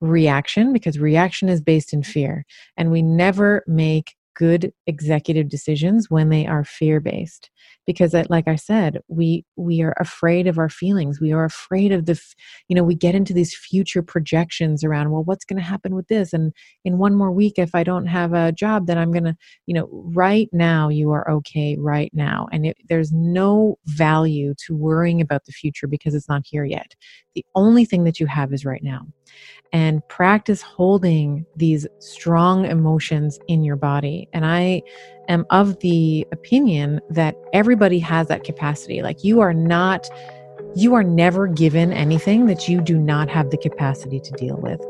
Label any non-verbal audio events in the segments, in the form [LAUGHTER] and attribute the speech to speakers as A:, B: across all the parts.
A: reaction, because reaction is based in mm-hmm. fear. And we never make good executive decisions when they are fear based because like i said we we are afraid of our feelings. We are afraid of the you know we get into these future projections around well what's going to happen with this? And in one more week if i don't have a job then i'm going to you know right now you are okay right now. And it, there's no value to worrying about the future because it's not here yet. The only thing that you have is right now. And practice holding these strong emotions in your body. And I am of the opinion that everybody has that capacity. Like you are not, you are never given anything that you do not have the capacity to deal with.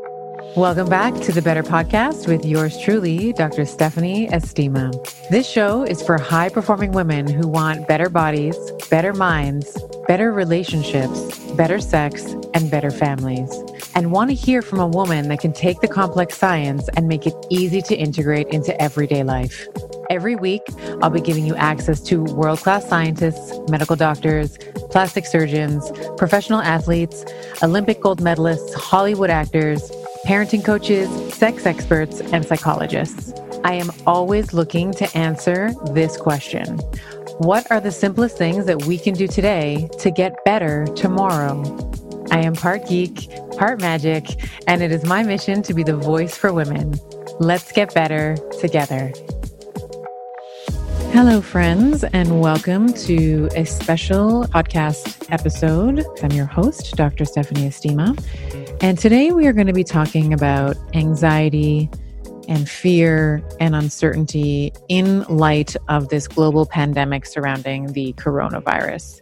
A: Welcome back to the Better Podcast with yours truly, Dr. Stephanie Estima. This show is for high performing women who want better bodies, better minds, better relationships, better sex, and better families, and want to hear from a woman that can take the complex science and make it easy to integrate into everyday life. Every week, I'll be giving you access to world class scientists, medical doctors, plastic surgeons, professional athletes, Olympic gold medalists, Hollywood actors, parenting coaches, sex experts, and psychologists. I am always looking to answer this question What are the simplest things that we can do today to get better tomorrow? I am part geek, part magic, and it is my mission to be the voice for women. Let's get better together. Hello, friends, and welcome to a special podcast episode. I'm your host, Dr. Stephanie Estima. And today we are going to be talking about anxiety and fear and uncertainty in light of this global pandemic surrounding the coronavirus.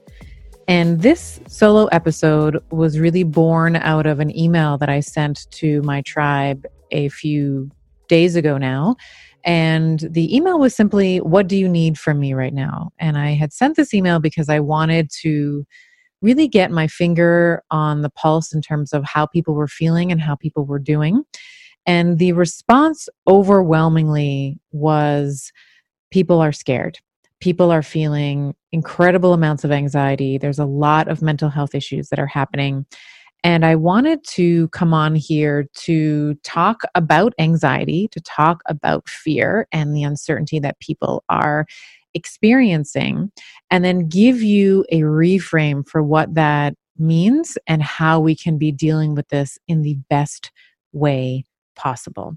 A: And this solo episode was really born out of an email that I sent to my tribe a few days ago now. And the email was simply, What do you need from me right now? And I had sent this email because I wanted to really get my finger on the pulse in terms of how people were feeling and how people were doing. And the response overwhelmingly was people are scared. People are feeling incredible amounts of anxiety. There's a lot of mental health issues that are happening. And I wanted to come on here to talk about anxiety, to talk about fear and the uncertainty that people are experiencing, and then give you a reframe for what that means and how we can be dealing with this in the best way possible.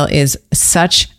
B: is such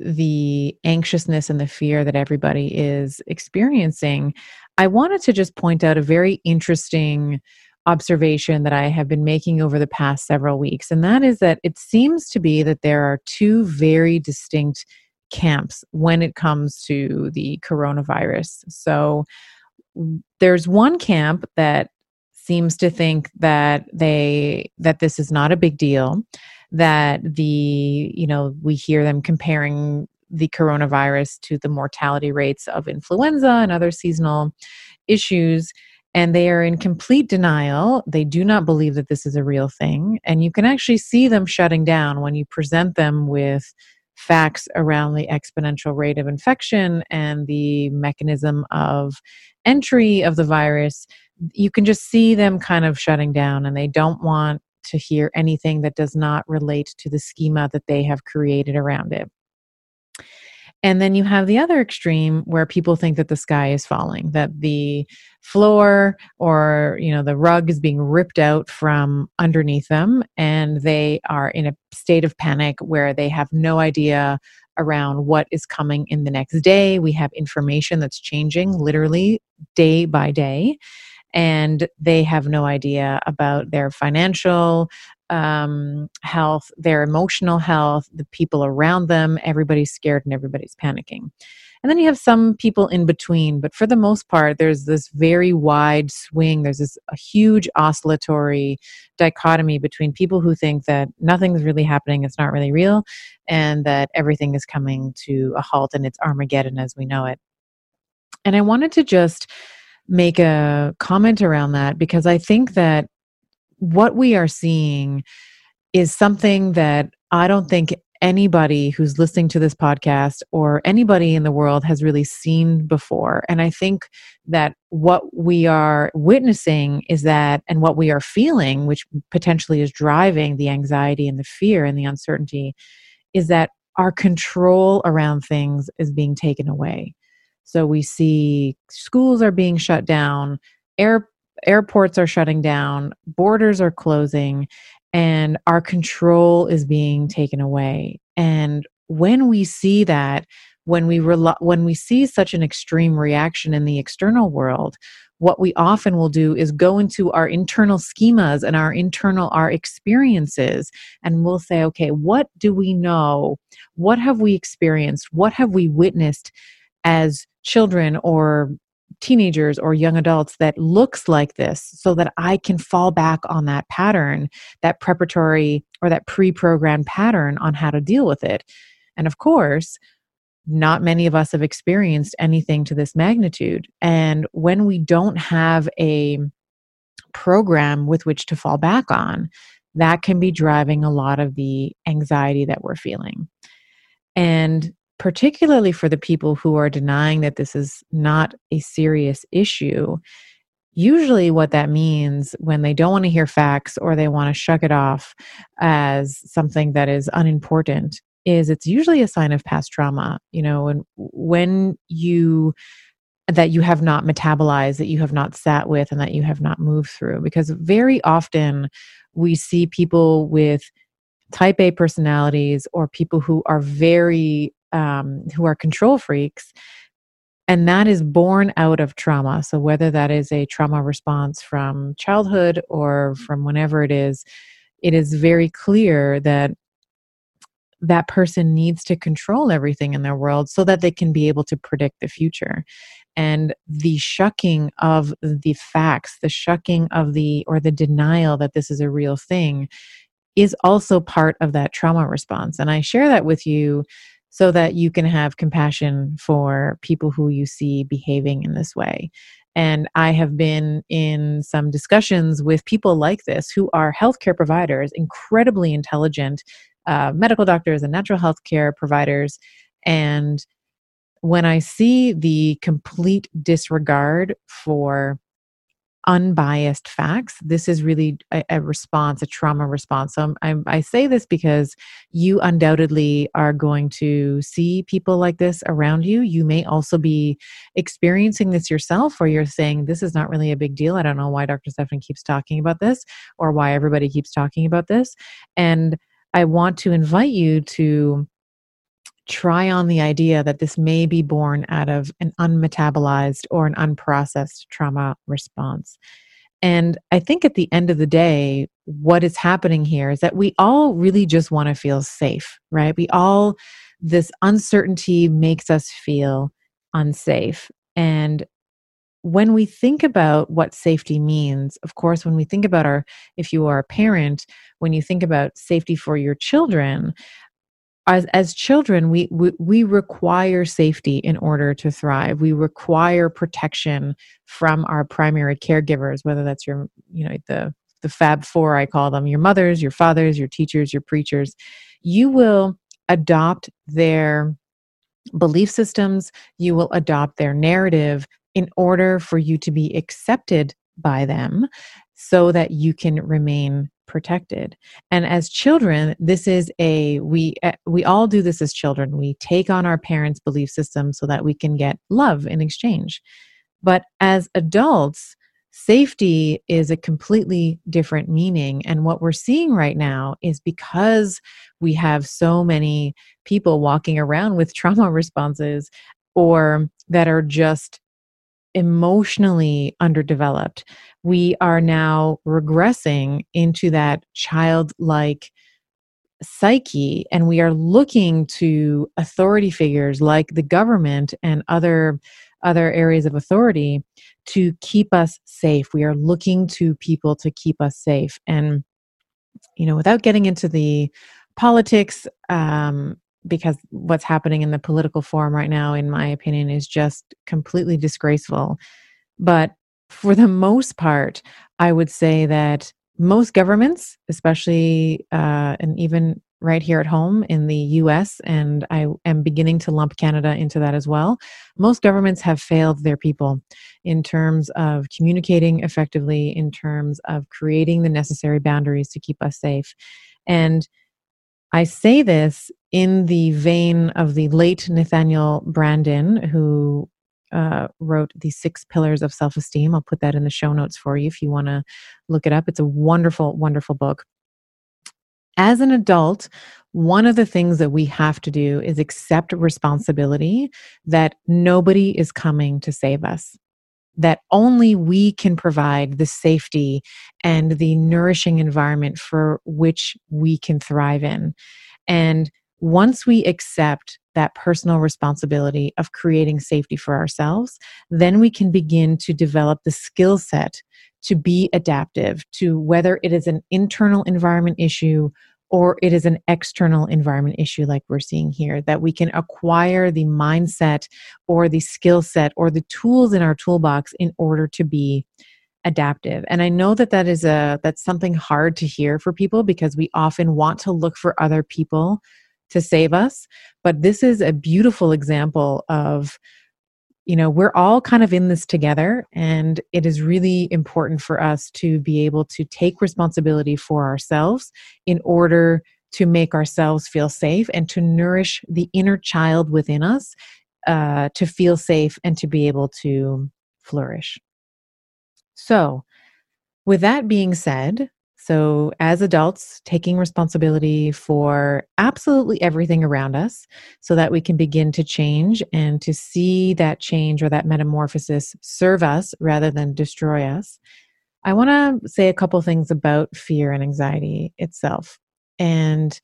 B: the anxiousness and the fear that everybody is experiencing, I wanted to just point out a very interesting observation that I have been making over the past several weeks. And that is that it seems to be that there are two very distinct camps when it comes to the coronavirus. So there's one camp that seems to think that they that this is not a big deal that the you know we hear them comparing the coronavirus to the mortality rates of influenza and other seasonal issues and they are in complete denial. They do not believe that this is a real thing. And you can actually see them shutting down when you present them with facts around the exponential rate of infection and the mechanism of entry of the virus. You can just see them kind of shutting down, and they don't want to hear anything that does not relate to the schema that they have created around it. And then you have the other extreme where people think that the sky is falling, that the floor or you know the rug is being ripped out from underneath them and they are in a state of panic where they have no idea around what is coming in the next day. We have information that's changing literally day by day and they have no idea about their financial um, health, their emotional health, the people around them. Everybody's scared and everybody's panicking. And then you have some people in between, but for the most part, there's this very wide swing. There's this huge oscillatory dichotomy between people who think that nothing's really happening, it's not really real, and that everything is coming to a halt and it's Armageddon as we know it. And I wanted to just make a comment around that because I think that what we are seeing is something that I don't think anybody who's listening to this podcast or anybody in the world has really seen before. And I think that what we are witnessing is that, and what we are feeling, which potentially is driving the anxiety and the fear and the uncertainty, is that our control around things is being taken away. So we see schools are being shut down, air, airports are shutting down, borders are closing, and our control is being taken away. And when we see that, when we rel- when we see such an extreme reaction in the external world, what we often will do is go into our internal schemas and our internal our experiences and we'll say okay what do we know what have we experienced what have we witnessed as children or teenagers or young adults that looks like this so that I can fall back on that pattern, that preparatory or that pre programmed pattern on how to deal with it. And of course, not many of us have experienced anything to this magnitude. And when we don't have a program with which to fall back on, that can be driving a lot of the anxiety that we're feeling. And particularly for the people who are denying that this is not a serious issue, usually what that means when they don't want to hear facts or they want to shuck it off as something that is unimportant
A: is it's usually a sign of past trauma, you know, and when you that you have not metabolized, that you have not sat with, and that you have not moved through. Because very often we see people with type A personalities or people who are very, um, who are control freaks. And that is born out of trauma. So, whether that is a trauma response from childhood or from whenever it is, it is very clear that that person needs to control everything in their world so that they can be able to predict the future and the shucking of the facts the shucking of the or the denial that this is a real thing is also part of that trauma response and i share that with you so that you can have compassion for people who you see behaving in this way and I have been in some discussions with people like this who are healthcare providers, incredibly intelligent uh, medical doctors and natural health care providers. And when I see the complete disregard for unbiased facts, this is really a, a response, a trauma response. So I, I say this because you undoubtedly are going to see people like this around you. You may also be experiencing this yourself, or you're saying, This is not really a big deal. I don't know why Dr. Stephanie keeps talking about this, or why everybody keeps talking about this. And I want to invite you to try on the idea that this may be born out of an unmetabolized or an unprocessed trauma response. And I think at the end of the day, what is happening here is that we all really just want to feel safe, right? We all, this uncertainty makes us feel unsafe. And when we think about what safety means, of course, when we think about our, if you are a parent, when you think about safety for your children, as, as children, we, we, we require safety in order to thrive. We require protection from our primary caregivers, whether that's your, you know, the, the Fab Four, I call them, your mothers, your fathers, your teachers, your preachers. You will adopt their belief systems, you will adopt their narrative in order for you to be accepted by them so that you can remain protected. And as children this is a we eh, we all do this as children. We take on our parents belief system so that we can get love in exchange. But as adults safety is a completely different meaning. And what we're seeing right now is because we have so many people walking around with [LAUGHS] trauma responses or that are just emotionally underdeveloped, we are now regressing into that childlike psyche and we are looking to authority figures like the government and other other areas of authority to keep us safe. We are looking to people to keep us safe. And you know without getting into the politics um, because what's happening in the political forum right now, in my opinion, is just completely disgraceful. But for the most part, I would say that most governments, especially uh, and even right here at home in the US, and I am beginning to lump Canada into that as well, most governments have failed their people in terms of communicating effectively, in terms of creating the necessary boundaries to keep us safe. And I say this in the vein of the late Nathaniel Branden, who uh, wrote the six pillars of self esteem. I'll put that in the show notes for you if you want to look it up. It's a wonderful, wonderful book. As an adult, one of the things that we have to do is accept responsibility that nobody is coming to save us that only we can provide the safety and the nourishing environment for which we can thrive in. And once we accept that personal responsibility of creating safety for ourselves, then we can begin to develop the skill set to be adaptive to whether it is an internal environment issue or it is an external environment issue like we're seeing here that we can acquire the mindset or the skill set or the tools in our toolbox in order to be adaptive. And i know that that is a that's something hard to hear for people because we often want to look for other people to save us but this is a beautiful example of you know, we're all kind of in this together, and it is really important for us to be able to take responsibility for ourselves in order
B: to make ourselves feel safe and to nourish the inner child within us uh, to feel safe and to be able to flourish. So, with that being said, so as adults, taking responsibility for absolutely everything around us so that we can begin to change and to see that change or that metamorphosis serve us rather than destroy us. I want to say a couple things about fear and anxiety itself. And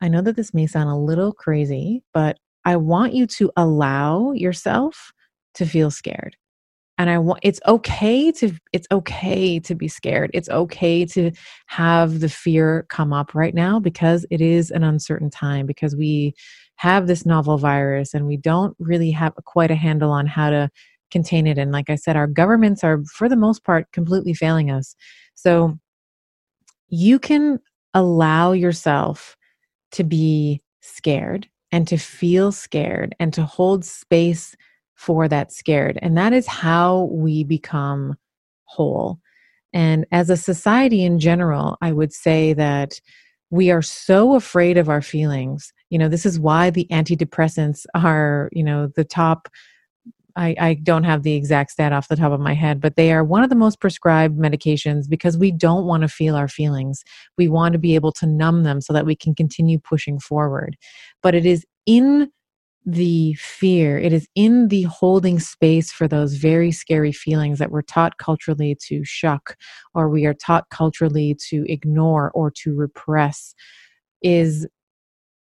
B: I know that this may sound a little crazy, but I want you to allow yourself to feel scared and i want it's okay to it's okay to be scared. It's okay to have the fear come up right now because it is an uncertain time because we have this novel virus and we don't really have quite a handle on how to contain it. And like i said our governments are for the most part completely failing us. So you can allow yourself to be scared and to feel scared and to hold space for that scared. And that is how we become whole. And as a society in general, I would say that we are so afraid of our feelings. You know, this is why the antidepressants are, you know, the top. I, I don't have the exact stat off the top of my head, but they are one of the most prescribed medications because we don't want to feel our feelings. We want to be able to numb them so that we can continue pushing forward. But it is in the fear, it is in the holding space for those very scary feelings that we're taught culturally to shuck, or we are taught culturally to ignore or to repress, is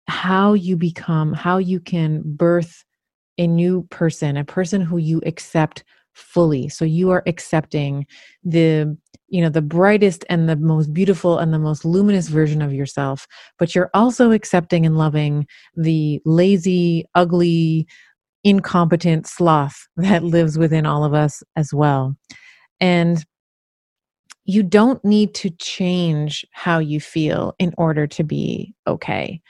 B: how you become, how you can birth a new person, a person who you accept fully. So you are accepting the you know the brightest and the most beautiful and the most luminous version of yourself but you're also accepting and loving the lazy ugly incompetent sloth [LAUGHS] that lives within all of us as well and you don't need to change how you feel in order to be okay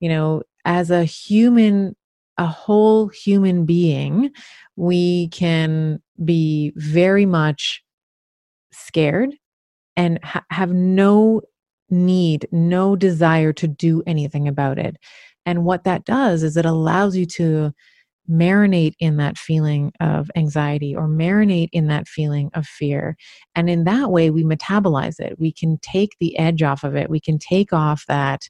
B: you know as a human a whole human being we can be very much scared and ha- have no need, no desire to do anything about it. And what that does is it allows you to marinate in that feeling of anxiety or marinate in that feeling of fear. And in that way, we metabolize it. We can take the edge off of it. We can take off that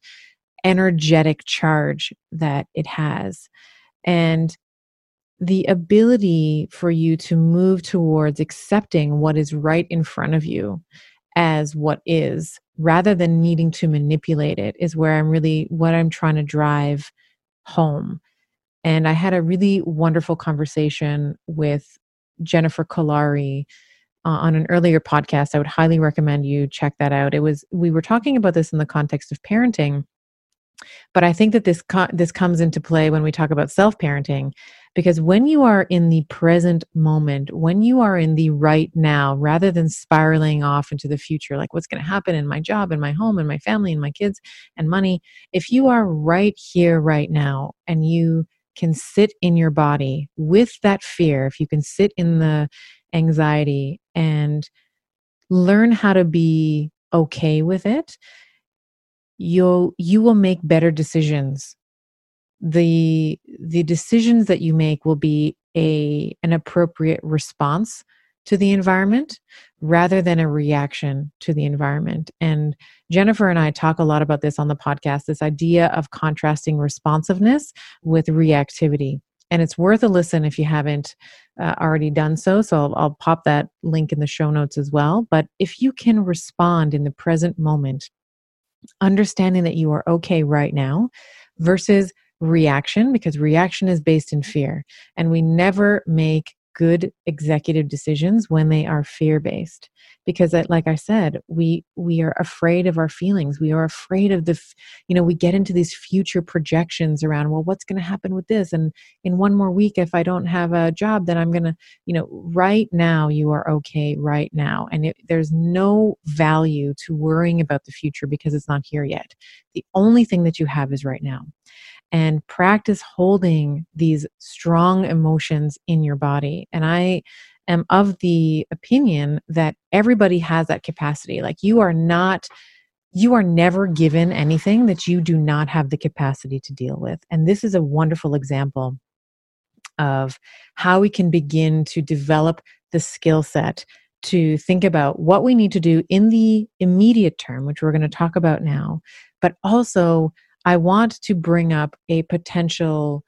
B: energetic charge that it has. And the ability for you to move towards accepting what is right in front of you as what is rather than needing to manipulate it is where I'm really what I'm trying to drive home. And I had a really wonderful conversation with Jennifer Kolari uh, on an earlier podcast. I would highly recommend you check that out. It was we were talking about this in the context of parenting, but I think that this co- this comes into play when we talk about self parenting because when you are in the present moment, when you are in the right now, rather than spiraling off into the future, like what's going to happen in my job, in my home, in my family, in my kids, and money, if you are right here, right now, and you can sit in your body with that fear, if you can sit in the anxiety and learn how to be okay with it, you'll you will make better decisions the the decisions that you make will be a an appropriate response to the environment rather than a reaction to the environment. And Jennifer and I talk a lot about this on the podcast this idea of contrasting responsiveness with reactivity. And it's worth a listen if you haven't uh, already done so. So I'll, I'll pop that link in the show notes as well. But if you can respond in the present moment, understanding that you are okay right now versus reaction because reaction is based in fear. And we never make good executive decisions when they are fear based because like i said we we are afraid of our feelings. We are afraid of the you know we get into these future projections around well what's going to happen with this? And in one more week if i don't have a job then i'm going to you know right now you are okay right now. And it, there's no value to worrying about the future because it's not here yet. The only thing that you have is right now and practice holding these strong emotions in your body. And I am of the opinion that everybody has that capacity. Like you are not you are never given anything that you do not have the capacity to deal with. And this is a wonderful example of how we can begin to develop the skill set to think about what we need to do in the immediate term, which we're going to talk about now. But also, I want to bring up a potential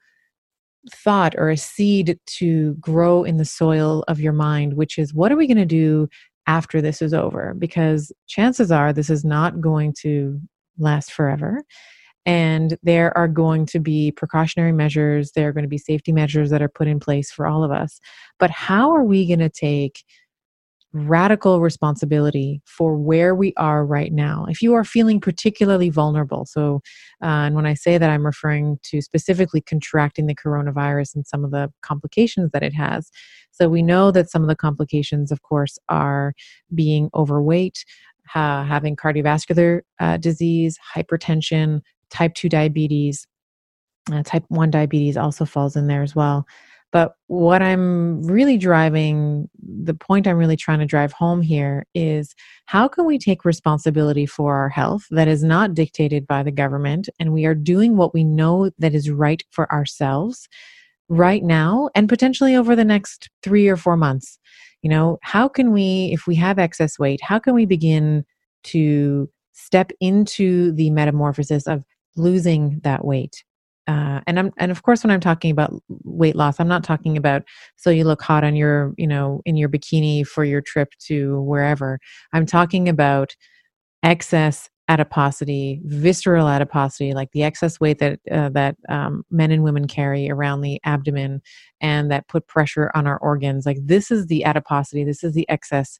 B: thought or a seed to grow in the soil of your mind, which is what are we going to do after this is over? Because chances are this is not going to last forever. And there are going to be precautionary measures, there are going to be safety measures that are put in place for all of us. But how are we going to take radical responsibility for where we are right now. If you are feeling particularly vulnerable, so, uh, and when I say that, I'm referring to specifically contracting the coronavirus and some of the complications that it has. So, we know that some of the complications, of course, are being overweight, uh, having cardiovascular uh, disease, hypertension, type 2 diabetes. Type 1 diabetes also falls in there as well. But what I'm really driving, the point I'm really trying to drive home here is how can we take responsibility for our health that is not dictated by the government and we are doing what we know that is right for ourselves right now and potentially over the next three or four months? You know, how can we, if we have excess weight, how can we begin to step into the metamorphosis of losing that weight? Uh, and I'm and of course when I'm talking about weight loss, I'm not talking about so you look hot on your you know in your bikini for your trip to wherever. I'm talking about excess adiposity, visceral adiposity, like the excess weight that uh, that um, men and women carry around the abdomen, and that put pressure on our organs. Like this is the adiposity. This is the excess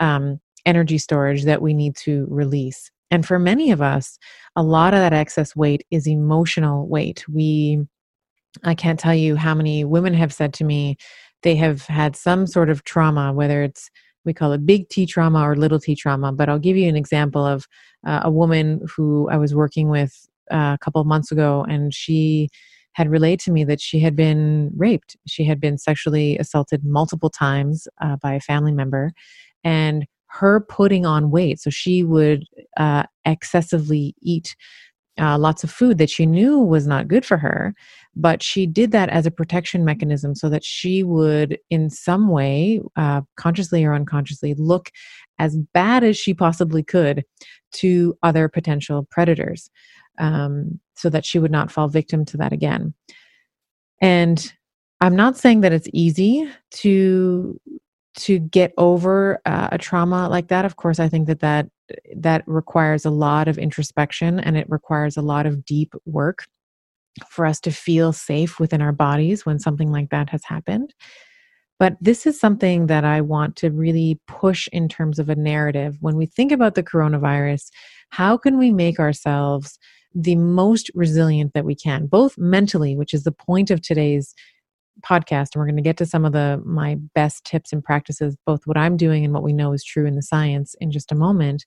B: um, energy storage that we need to release. And for many of us, a lot of that excess weight is emotional weight. We, I can't tell you how many women have said to me they have had some sort of trauma, whether it's we call it big T trauma or little T trauma. But I'll give you an example of uh, a woman who I was working with uh, a couple of months ago, and she had relayed to me that she had been raped. She had been sexually assaulted multiple times uh, by a family member. And her putting on weight. So she would uh, excessively eat uh, lots of food that she knew was not good for her, but she did that as a protection mechanism so that she would, in some way, uh, consciously or unconsciously, look as bad as she possibly could to other potential predators um, so that she would not fall victim to that again. And I'm not saying that it's easy to to get over uh, a trauma like that of course i think that that that requires a lot of introspection and it requires a lot of deep work for us to feel safe within our bodies when something like that has happened. But this is something that i want to really push in terms of a narrative. When we think about the coronavirus how can we make ourselves the most resilient that we can both mentally which is the point of today's podcast and we're going to get to some of the my best tips and practices both what i'm doing and what we know is true in the science in just a moment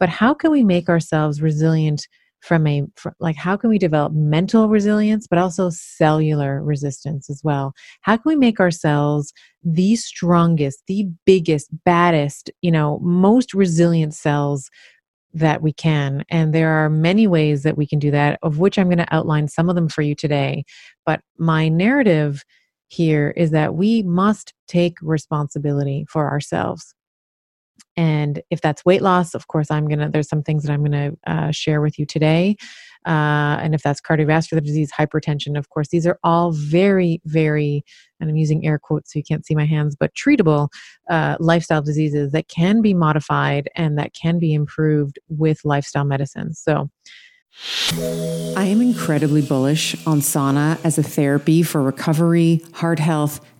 B: but how can we make ourselves resilient from a from, like how can we develop mental resilience but also cellular resistance as well how can we make ourselves the strongest the biggest baddest you know most resilient cells that we can. And there are many ways that we can do that, of which I'm going to outline some of them for you today. But my narrative here is that we must take responsibility for ourselves. And if that's weight loss, of course, I'm gonna. There's some things that I'm gonna uh, share with you today. Uh, and if that's cardiovascular disease, hypertension, of course, these are all very, very, and I'm using air quotes so you can't see my hands, but treatable uh, lifestyle diseases that can be modified and that can be improved with lifestyle medicine. So,
A: I am incredibly bullish on sauna as a therapy for recovery, heart health,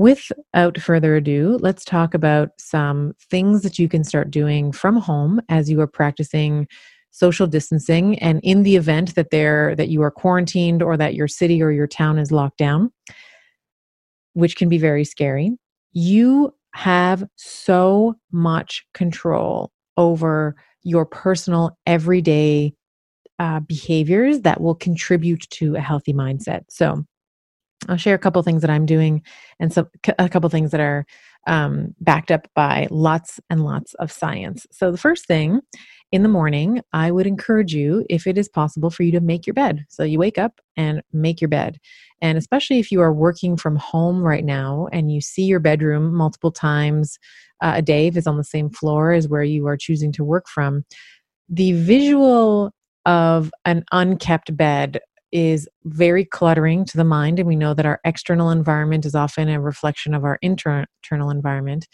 B: Without further ado, let's talk about some things that you can start doing from home as you are practicing social distancing and in the event that there that you are quarantined or that your city or your town is locked down which can be very scary. You have so much control over your personal everyday uh, behaviors that will contribute to a healthy mindset. So I'll share a couple things that I'm doing and some a couple things that are um, backed up by lots and lots of science. So the first thing in the morning, I would encourage you, if it is possible, for you to make your bed. So you wake up and make your bed. And especially if you are working from home right now and you see your bedroom multiple times uh, a day, if it's on the same floor as where you are choosing to work from, the visual of an unkept bed is very cluttering to the mind and we know that our external environment is often a reflection of our inter- internal environment.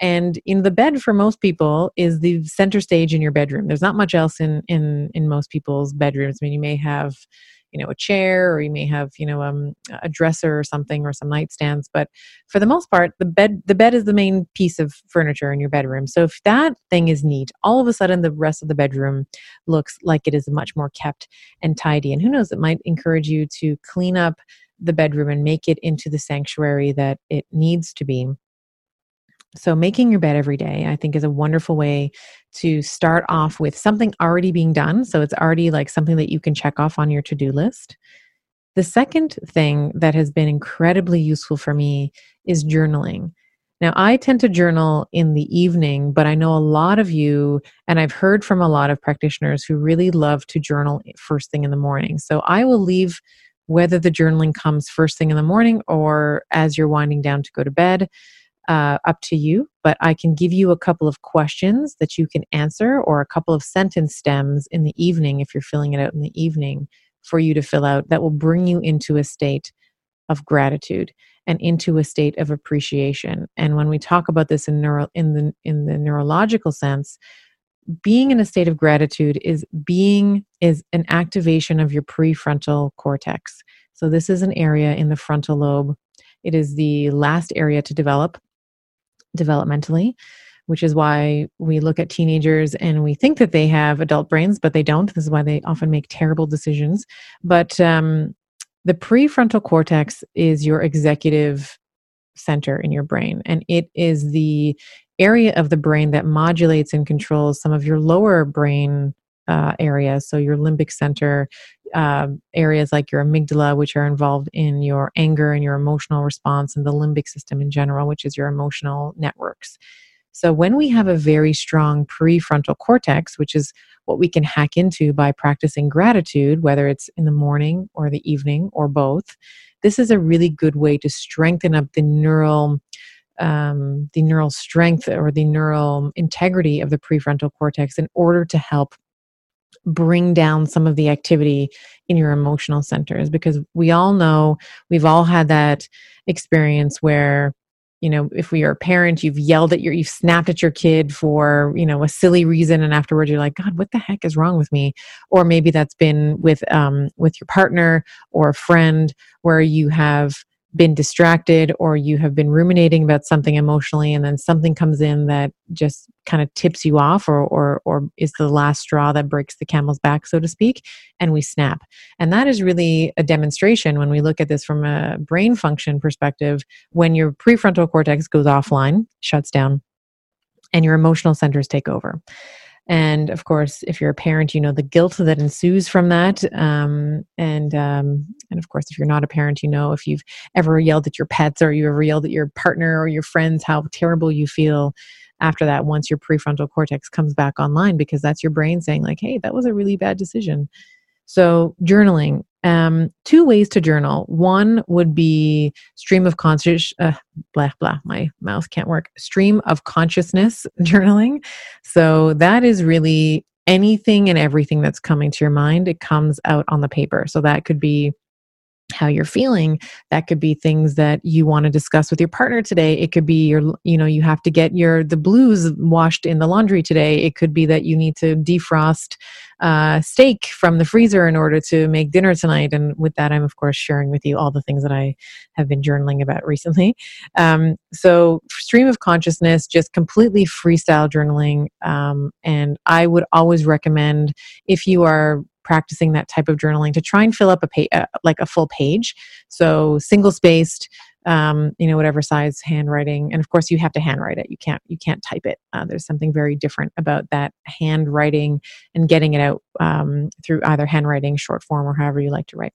B: And in the bed for most people is the center stage in your bedroom. There's not much else in in in most people's bedrooms. I mean you may have you know a chair or you may have you know um, a dresser or something or some nightstands but for the most part the bed the bed is the main piece of furniture in your bedroom. So if that thing is neat all of a sudden the rest of the bedroom looks like it is much more kept and tidy. And who knows it might encourage you to clean up the bedroom and make it into the sanctuary that it needs to be so, making your bed every day, I think, is a wonderful way to start off with something already being done. So, it's already like something that you can check off on your to do list. The second thing that has been incredibly useful for me is journaling. Now, I tend to journal in the evening, but I know a lot of you, and I've heard from a lot of practitioners who really love to journal first thing in the morning. So, I will leave whether the journaling comes first thing in the morning or as you're winding down to go to bed uh, up to you, but I can give you a couple of questions that you can answer or a couple of sentence stems in the evening if you're filling it out in the evening for you to fill out that will bring you into a state of gratitude and into a state of appreciation. And when we talk about this in neuro in the in the neurological sense, being in a state of gratitude is being is an activation of your prefrontal cortex. So this is an area in the frontal lobe. It is the last area to develop developmentally, which is why we look at teenagers and we think that they have adult brains, but they don't. This is why they often make terrible decisions. But um, the prefrontal cortex is your executive center in your brain, and it is the area of the brain that modulates and controls some of your lower brain uh, areas. So, your limbic center, uh, areas like your amygdala, which are involved in your anger and your emotional response, and the limbic system in general, which is your emotional networks. So, when we have a very strong prefrontal cortex, which is what we can hack into by practicing gratitude, whether it's in the morning or the evening or both, this is a really good way to strengthen up the neural um, the neural strength or the neural integrity of the prefrontal cortex in order to help bring down some of the activity in your emotional centers because we all know we've all had that experience where you know if we are a parent you've yelled at your you've snapped at your kid for you know a silly reason and afterwards you're like god what the heck is wrong with me? Or maybe that's been with um with your partner or a friend where you have been distracted or you have been ruminating about something emotionally and then something comes in that just kind of tips you off or or or is the last straw that breaks the camel's back so to speak and we snap. And that is really a demonstration when we look at this from a brain function perspective when your prefrontal cortex goes offline shuts down and your emotional centers take over and of course if you're a parent you know the guilt that ensues from that. Um, and um, and of course if you're not a parent you know if you've ever yelled at your pets or you ever yelled at your partner or your friends how terrible you feel after that once your prefrontal cortex comes back online because that's your brain saying like hey that was a really bad decision. So journaling um, two ways to journal. One would be stream of conscious, uh, blah, blah, my mouth can't work. Stream of consciousness [LAUGHS] journaling. So that is really anything and everything that's coming to your mind, it comes out on the paper. So that could be how you're feeling. That could be things that you want to discuss with your partner today. It could be your you know you have to get your the blues washed in the laundry today. It could be that you need to defrost uh, steak from the freezer in order to make dinner tonight. And with that i'm of course sharing with you all the things that i have been journaling about recently. Um, so stream of consciousness just completely freestyle journaling. Um, and i would always recommend if you are practicing that type of journaling to try and fill up a page, uh, like a full page. So single spaced, um, you know, whatever size handwriting. And of course, you have to handwrite it. You can't you can't type it. Uh, there's something very different about that handwriting and getting it out um, through either handwriting, short form, or however you like to write.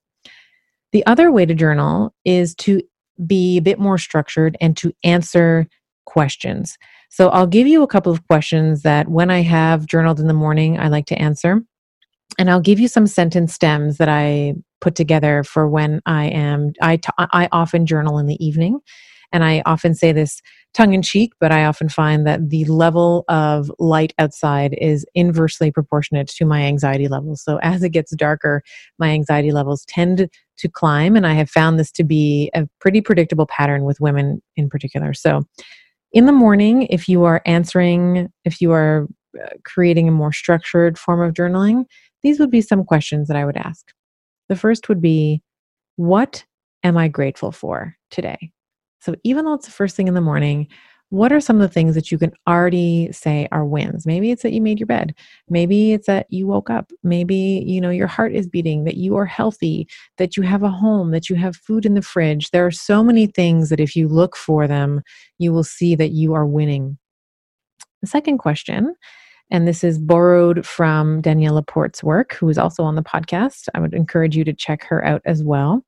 B: The other way to journal is to be a bit more structured and to answer questions. So I'll give you a couple of questions that when I have journaled in the morning, I like to answer and I'll give you some sentence stems that I put together for when I am I, t- I often journal in the evening. And I often say this tongue in cheek but I often find that the level of light outside is inversely proportionate to my anxiety levels so as it gets darker my anxiety levels tend to climb. And I have found this to be a pretty predictable pattern with women in particular. So in the morning if you are answering if you are uh, creating a more structured form of journaling these would be some questions that I would ask. The first would be, What am I grateful for today? So, even though it's the first thing in the morning, what are some of the things that you can already say are wins? Maybe it's that you made your bed. Maybe it's that you woke up. Maybe you know your heart is beating that you are healthy that you have a home that you have food in the fridge. There are so many things that if you look for them you will see that you are winning. The second question and this is borrowed from Danielle LaPorte's work, who is also on the podcast. I would encourage you to check her out as well.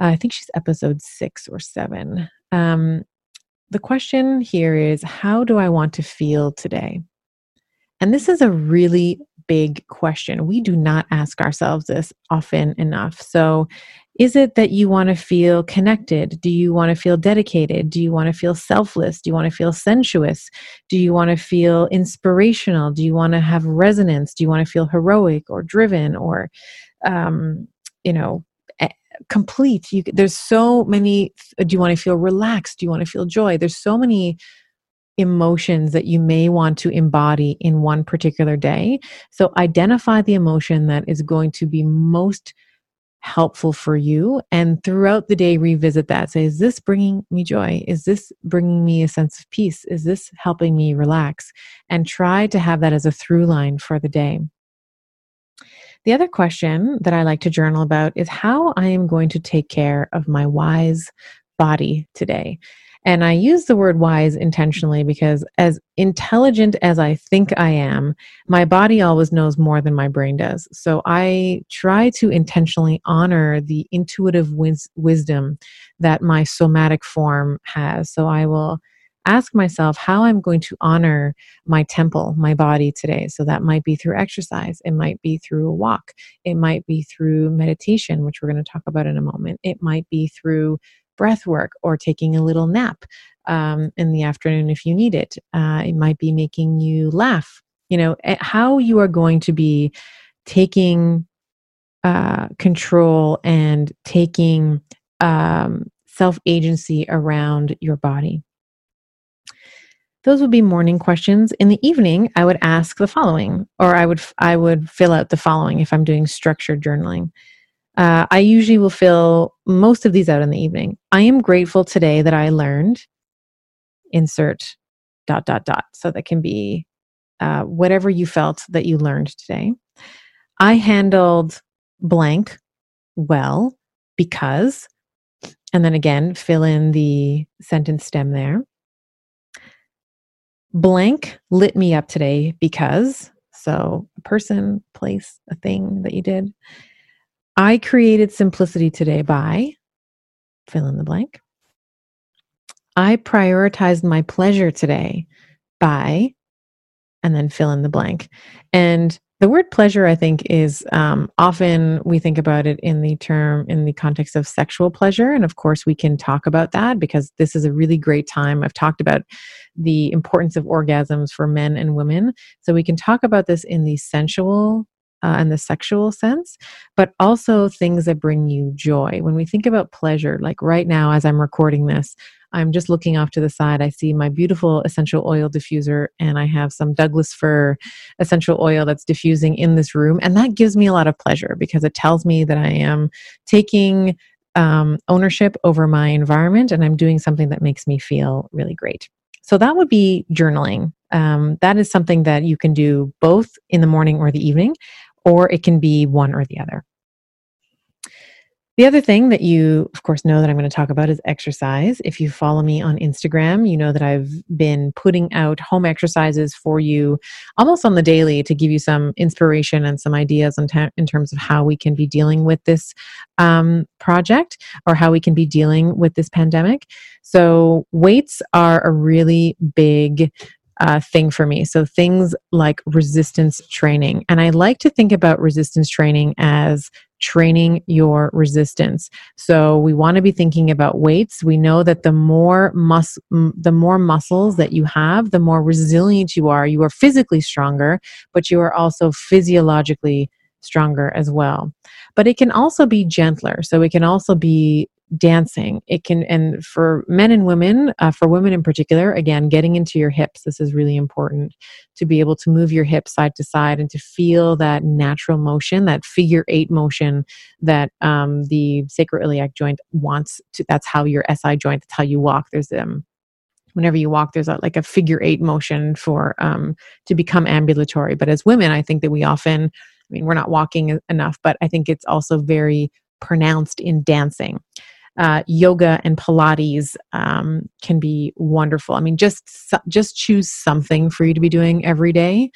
B: Uh, I think she's episode six or seven. Um, the question here is How do I want to feel today? And this is a really big question. We do not ask ourselves this often enough. So is it that you want to feel connected? Do you want to feel dedicated? Do you want to feel selfless? Do you want to feel sensuous? Do you want to feel inspirational? Do you want to have resonance? Do you want to feel heroic or driven or, um, you know, complete? You, there's so many. Do you want to feel relaxed? Do you want to feel joy? There's so many emotions that you may want to embody in one particular day. So identify the emotion that is going to be most helpful for you and throughout the day revisit that. Say is this bringing me joy? Is this bringing me a sense of peace? Is this helping me relax? And try to have that as a through line for the day. The other question that i like to journal about is how i am going to take care of my wise body today and I use the word wise intentionally because, as intelligent as I think I am, my body always knows more than my brain does. So I try to intentionally honor the intuitive wis- wisdom that my somatic form has. So I will ask myself how I'm going to honor my temple, my body today. So that might be through exercise, it might be through a walk, it might be through meditation, which we're going to talk about in a moment, it might be through breath work or taking a little nap um, in the afternoon if you need it. Uh, it might be making you laugh. You know, eh, how you are going to be taking uh, control and taking um, self agency around your body. Those would be morning questions. In the evening, I would ask the following, or I would I would fill out the following if I'm doing structured journaling. Uh, I usually will fill most of these out in the evening. I am grateful today that I learned, insert dot, dot, dot. So that can be uh, whatever you felt that you learned today. I handled blank well because, and then again, fill in the sentence stem there. Blank lit me up today because, so a person, place, a thing that you did. I created simplicity today by fill in the blank. I prioritized my pleasure today by, and then fill in the blank. And The word pleasure, I think, is um, often we think about it in the term, in the context of sexual pleasure. And of course, we can talk about that because this is a really great time. I've talked about the importance of orgasms for men and women. So we can talk about this in the sensual uh, and the sexual sense, but also things that bring you joy. When we think about pleasure, like right now, as I'm recording this, I'm just looking off to the side. I see my beautiful essential oil diffuser, and I have some Douglas fir essential oil that's diffusing in this room. And that gives me a lot of pleasure because it tells me that I am taking um, ownership over my environment and I'm doing something that makes me feel really great. So that would be journaling. Um, that is something that you can do both in the morning or the evening, or it can be one or the other. The other thing that you, of course, know that I'm going to talk about is exercise. If you follow me on Instagram, you know that I've been putting out home exercises for you almost on the daily to give you some inspiration and some ideas in, in terms of how we can be dealing with this um, project or how we can be dealing with this pandemic. So, weights are a really big uh, thing for me. So things like resistance training. And I like to think about resistance training as training your resistance. So we want to be thinking about weights. We know that the more mus- the more muscles that you have, the more resilient you are. You are physically stronger, but you are also physiologically stronger as well. But it can also be gentler. So it can also be dancing it can and for men and women uh, for women in particular again getting into your hips this is really important to be able to move your hips side to side and to feel that natural motion that figure eight motion that um, the sacroiliac joint wants to that's how your si joint that's how you walk there's um whenever you walk there's a, like a figure eight motion for um, to become ambulatory but as women i think that we often mean we're not walking enough but i think it's also very pronounced in dancing uh, yoga and Pilates um, can be wonderful. I mean, just just choose something for you to be doing every day.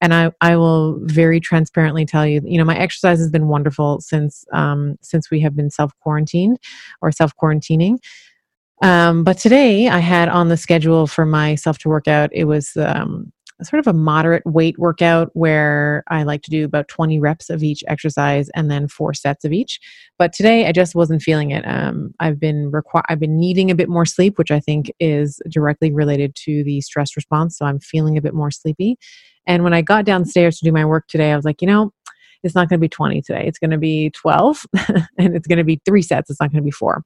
B: And I, I will very transparently tell you, you know, my exercise has been wonderful since um, since we have been self quarantined or self quarantining. Um, but today I had on the schedule for myself to work out. It was um, sort of a moderate weight workout where I like to do about 20 reps of each exercise and then four sets of each. But today I just wasn't feeling it. Um, I've been requ- I've been needing a bit more sleep, which I think is directly related to the stress response. So I'm feeling a bit more sleepy. And when I got downstairs to do my work today, I was like, you know, it's not going to be 20 today. It's going to be 12 [LAUGHS] and it's going to be three sets. It's not going to be four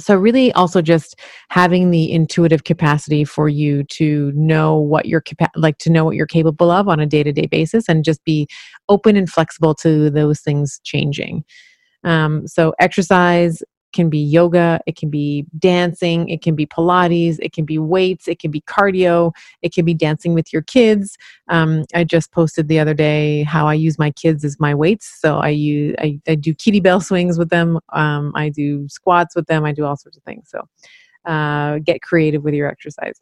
B: so really also just having the intuitive capacity for you to know what you're like to know what you're capable of on a day-to-day basis and just be open and flexible to those things changing. Um, so exercise can be yoga, it can be dancing, it can be Pilates, it can be weights, it can be cardio, it can be dancing with your kids. Um, I just posted the other day how I use my kids as my weights. So I use I, I do kettlebell swings with them. Um, I do squats with them. I do all sorts of things. So uh, get creative with your exercise.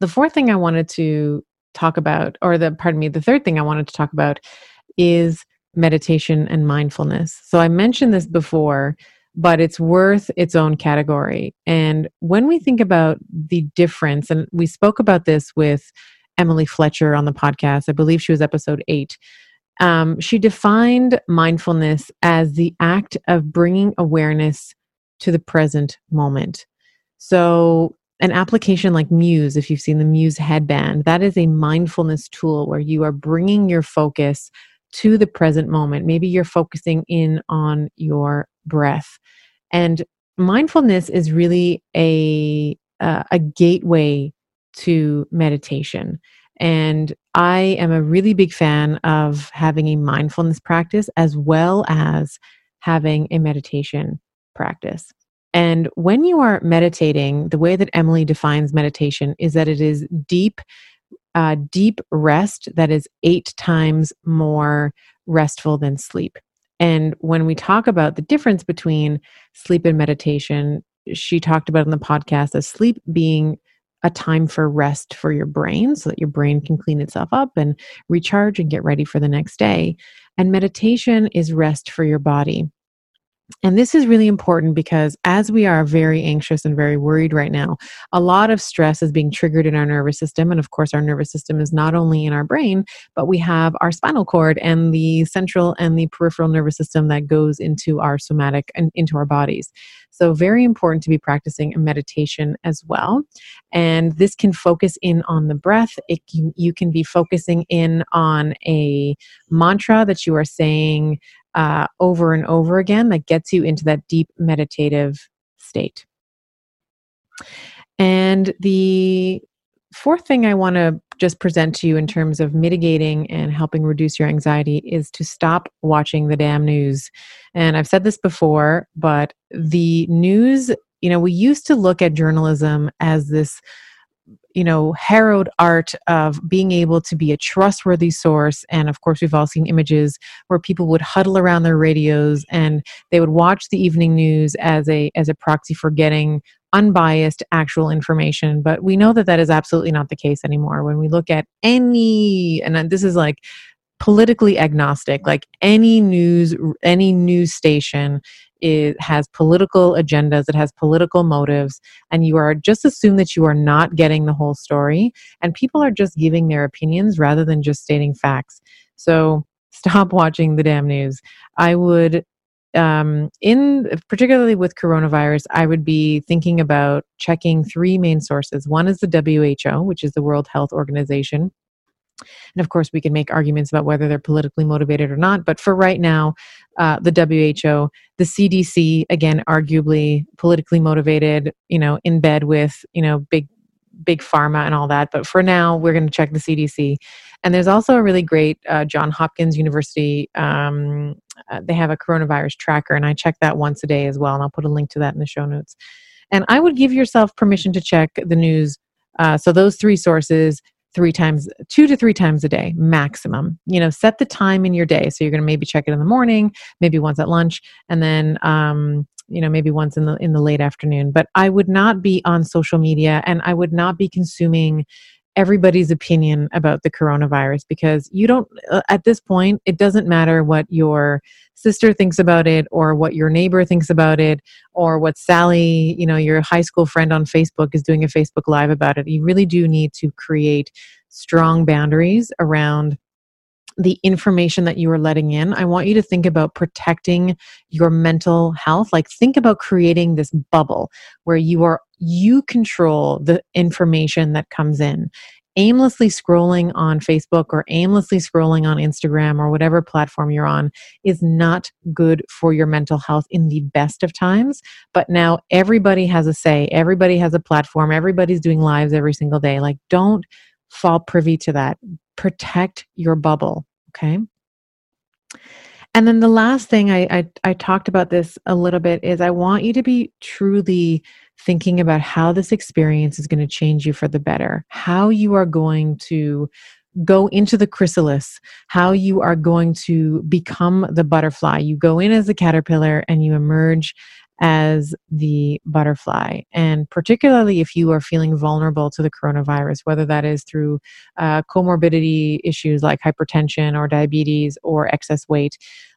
B: The fourth thing I wanted to talk about, or the pardon me, the third thing I wanted to talk about is meditation and mindfulness. So I mentioned this before but it's worth its own category. And when we think about the difference, and we spoke about this with Emily Fletcher on the podcast, I believe she was episode eight. Um, she defined mindfulness as the act of bringing awareness to the present moment. So, an application like Muse, if you've seen the Muse headband, that is a mindfulness tool where you are bringing your focus to the present moment. Maybe you're focusing in on your breath. And mindfulness is really a uh, a gateway to meditation. And I am a really big fan of having a mindfulness practice as well as having a meditation practice. And when you are meditating, the way that Emily defines meditation is that it is deep, uh, deep rest that is eight times more restful than sleep. And when we talk about the difference between sleep and meditation, she talked about in the podcast as sleep being a time for rest for your brain so that your brain can clean itself up and recharge and get ready for the next day. And meditation is rest for your body. And this is really important because as we are very anxious and very worried right now, a lot of stress is being triggered in our nervous system. And of course, our nervous system is not only in our brain, but we have our spinal cord and the central and the peripheral nervous system that goes into our somatic and into our bodies. So, very important to be practicing a meditation as well. And this can focus in on the breath. It can, you can be focusing in on a mantra that you are saying uh, over and over again that gets you into that deep meditative state. And the fourth thing I want to just present to you in terms of mitigating and helping reduce your anxiety is to stop watching the damn news. And I've said this before, but the news, you know, we used to look at journalism as this you know, harrowed art of being able to be a trustworthy source. And of course, we've all seen images where people would huddle around their radios and they would watch the evening news as a as a proxy for getting unbiased actual information but we know that that is absolutely not the case anymore when we look at any and this is like politically agnostic like any news any news station it has political agendas, it has political motives, and you are just assume that you are not getting the whole story, and people are just giving their opinions rather than just stating facts. So [LAUGHS] stop watching the damn news. I would um, in particularly with coronavirus, I would be thinking about checking three main sources. One is the WHO, which is the World Health Organization. And of course, we can make arguments about whether they're politically motivated or not. But for right now, uh, the WHO, the CDC, again, arguably politically motivated, you know, in bed with, you know, big big pharma and all that. But for now, we're going to check the CDC. And there's also a really great uh, John Hopkins University. Um, uh, they have a coronavirus tracker, and I check that once a day as well. And I'll put a link to that in the show notes. And I would give yourself permission to check the news. Uh, so those three sources three times, two to three times a day maximum. You know, set the time in your day. So you're going to maybe check it in the morning, maybe once at lunch, and then um, you know maybe once in the in the late afternoon. But I would not be on social media, and I would not be consuming everybody's opinion about the coronavirus because you don't uh, at this point it doesn't matter what your sister thinks about it or what your neighbor thinks about it or what Sally, you know, your high school friend on Facebook is doing a Facebook live about it. You really do need to create strong boundaries around the information that you are letting in. I want you to think about protecting your mental health. Like think about creating this bubble where you are you control the information that comes in aimlessly scrolling on Facebook or aimlessly scrolling on Instagram or whatever platform you're on is not good for your mental health in the best of times. But now everybody has a say, everybody has a platform, everybody's doing lives every single day. Like, don't fall privy to that. Protect your bubble, okay? And then the last thing I, I, I talked about this a little bit is I want you to be truly thinking about how this experience is going to change you for the better, how you are going to go into the chrysalis, how you are going to become the butterfly. You go in as a caterpillar and you emerge as the butterfly. And particularly if you are feeling vulnerable to the coronavirus, whether that is through uh, comorbidity issues like hypertension or diabetes or excess weight,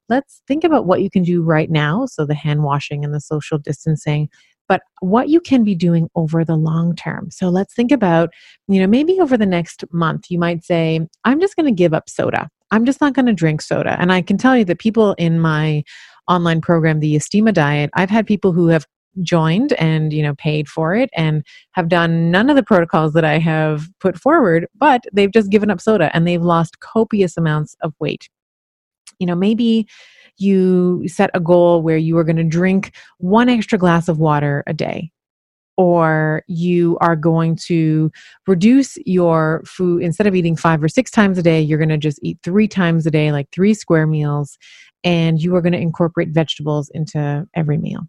B: let's think about what you can do right now. So, the hand washing and the social distancing, but what you can be doing over the long term. So let's think about, you know, maybe over the next month, you might say, I'm just going to give up soda. I'm just not going to drink soda. And I can tell you that people in my online program, the Estima Diet, I've had people who have joined and you know paid for it and have done none of the protocols that I have put forward but they've just given up soda and they've lost copious amounts of weight. You know maybe you set a goal where you are going to drink one extra glass of water a day or you are going to reduce your food instead of eating five or six times a day you're going to just eat three times a day like three square meals and you are going to incorporate vegetables into every meal.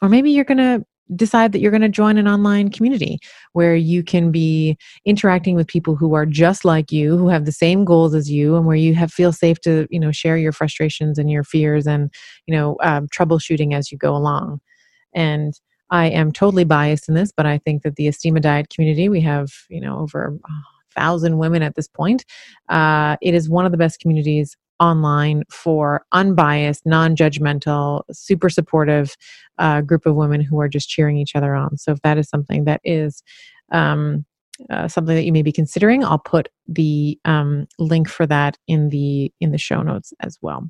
B: Or maybe you're going to decide that you're going to join an online community where you can be interacting with people who are just like you who have the same goals as you and where you have feel safe to you know share your frustrations and your fears and you know um, troubleshooting as you go along. And i am totally biased in this but i think that the estima diet community we have you know over a thousand women at this point uh, it is one of the best communities online for unbiased, non judgmental, super supportive uh, group of women who are just cheering each other on. So if that is something that is um, uh, something that you may be considering, I'll put the um, link for that in the in the show notes as well.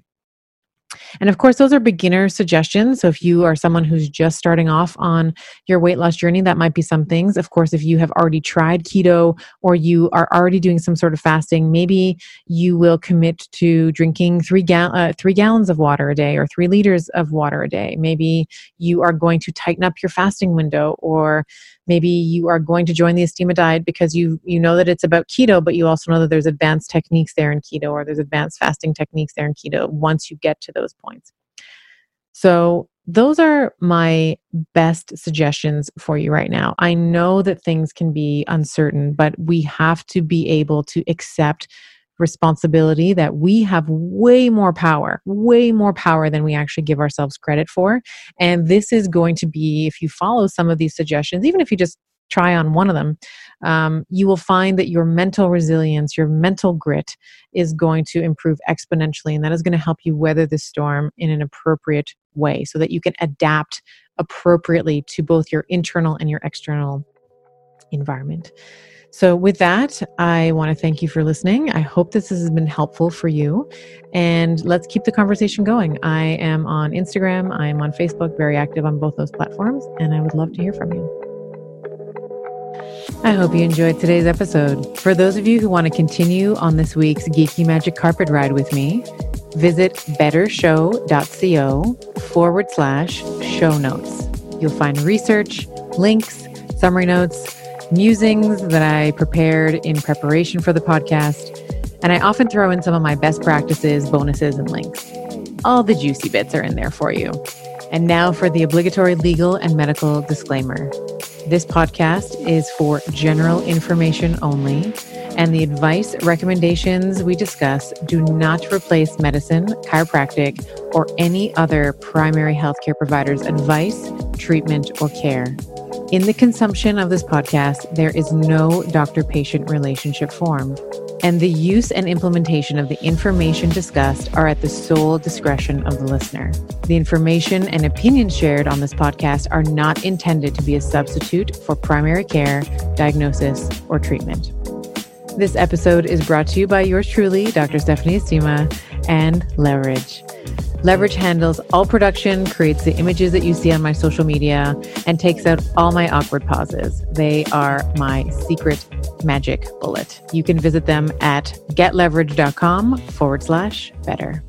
B: And of course, those are beginner suggestions. So if you are someone who's just starting off on your weight loss journey, that might be some things. Of course, if you have already tried keto or you are already doing some sort of fasting, maybe you will commit to drinking three, gal- uh, three gallons of water a day or three liters of water a day. Maybe you are going to tighten up your fasting window or maybe you are going to join the Estima diet because you you know that it's about keto but you also know that there's advanced techniques there in keto or there's advanced fasting techniques there in keto once you get to those points so those are my best suggestions for you right now. I know that things can be uncertain, but we have to be able to accept responsibility that we have way more power, way more power than we actually give ourselves credit for. And this is going to be, if you follow some of these suggestions, even if you just try on one of them, um, you will find that your mental resilience, your mental grit is going to improve exponentially. And that is going to help you weather the storm in an appropriate way so that you can adapt appropriately to both your internal and your external environment. So, with that, I want to thank you for listening. I hope this has been helpful for you. And let's keep the conversation going. I am on Instagram, I am on Facebook, very active on both those platforms, and I would love to hear from you. I hope you enjoyed today's episode. For those of you who want to continue on this week's Geeky Magic Carpet Ride with me, visit bettershow.co forward slash show notes. You'll find research, links, summary notes, musings that I prepared in preparation for the podcast, and I often throw in some of my best practices, bonuses, and links. All the juicy bits are in there for you. And now for the obligatory legal and medical disclaimer. This podcast is for general information only, and the advice recommendations we discuss do not replace medicine, chiropractic, or any other primary healthcare provider's advice, treatment, or care. In the consumption of this podcast, there is no doctor patient relationship formed, and the use and implementation of the information discussed are at the sole discretion of the listener. The information and opinions shared on this podcast are not intended to be a substitute for primary care, diagnosis, or treatment. This episode is brought to you by yours truly, Dr. Stephanie Estima, and Leverage. Leverage handles all production, creates the images that you see on my social media, and takes out all my awkward pauses. They are my secret magic bullet. You can visit them at getleverage.com forward slash better.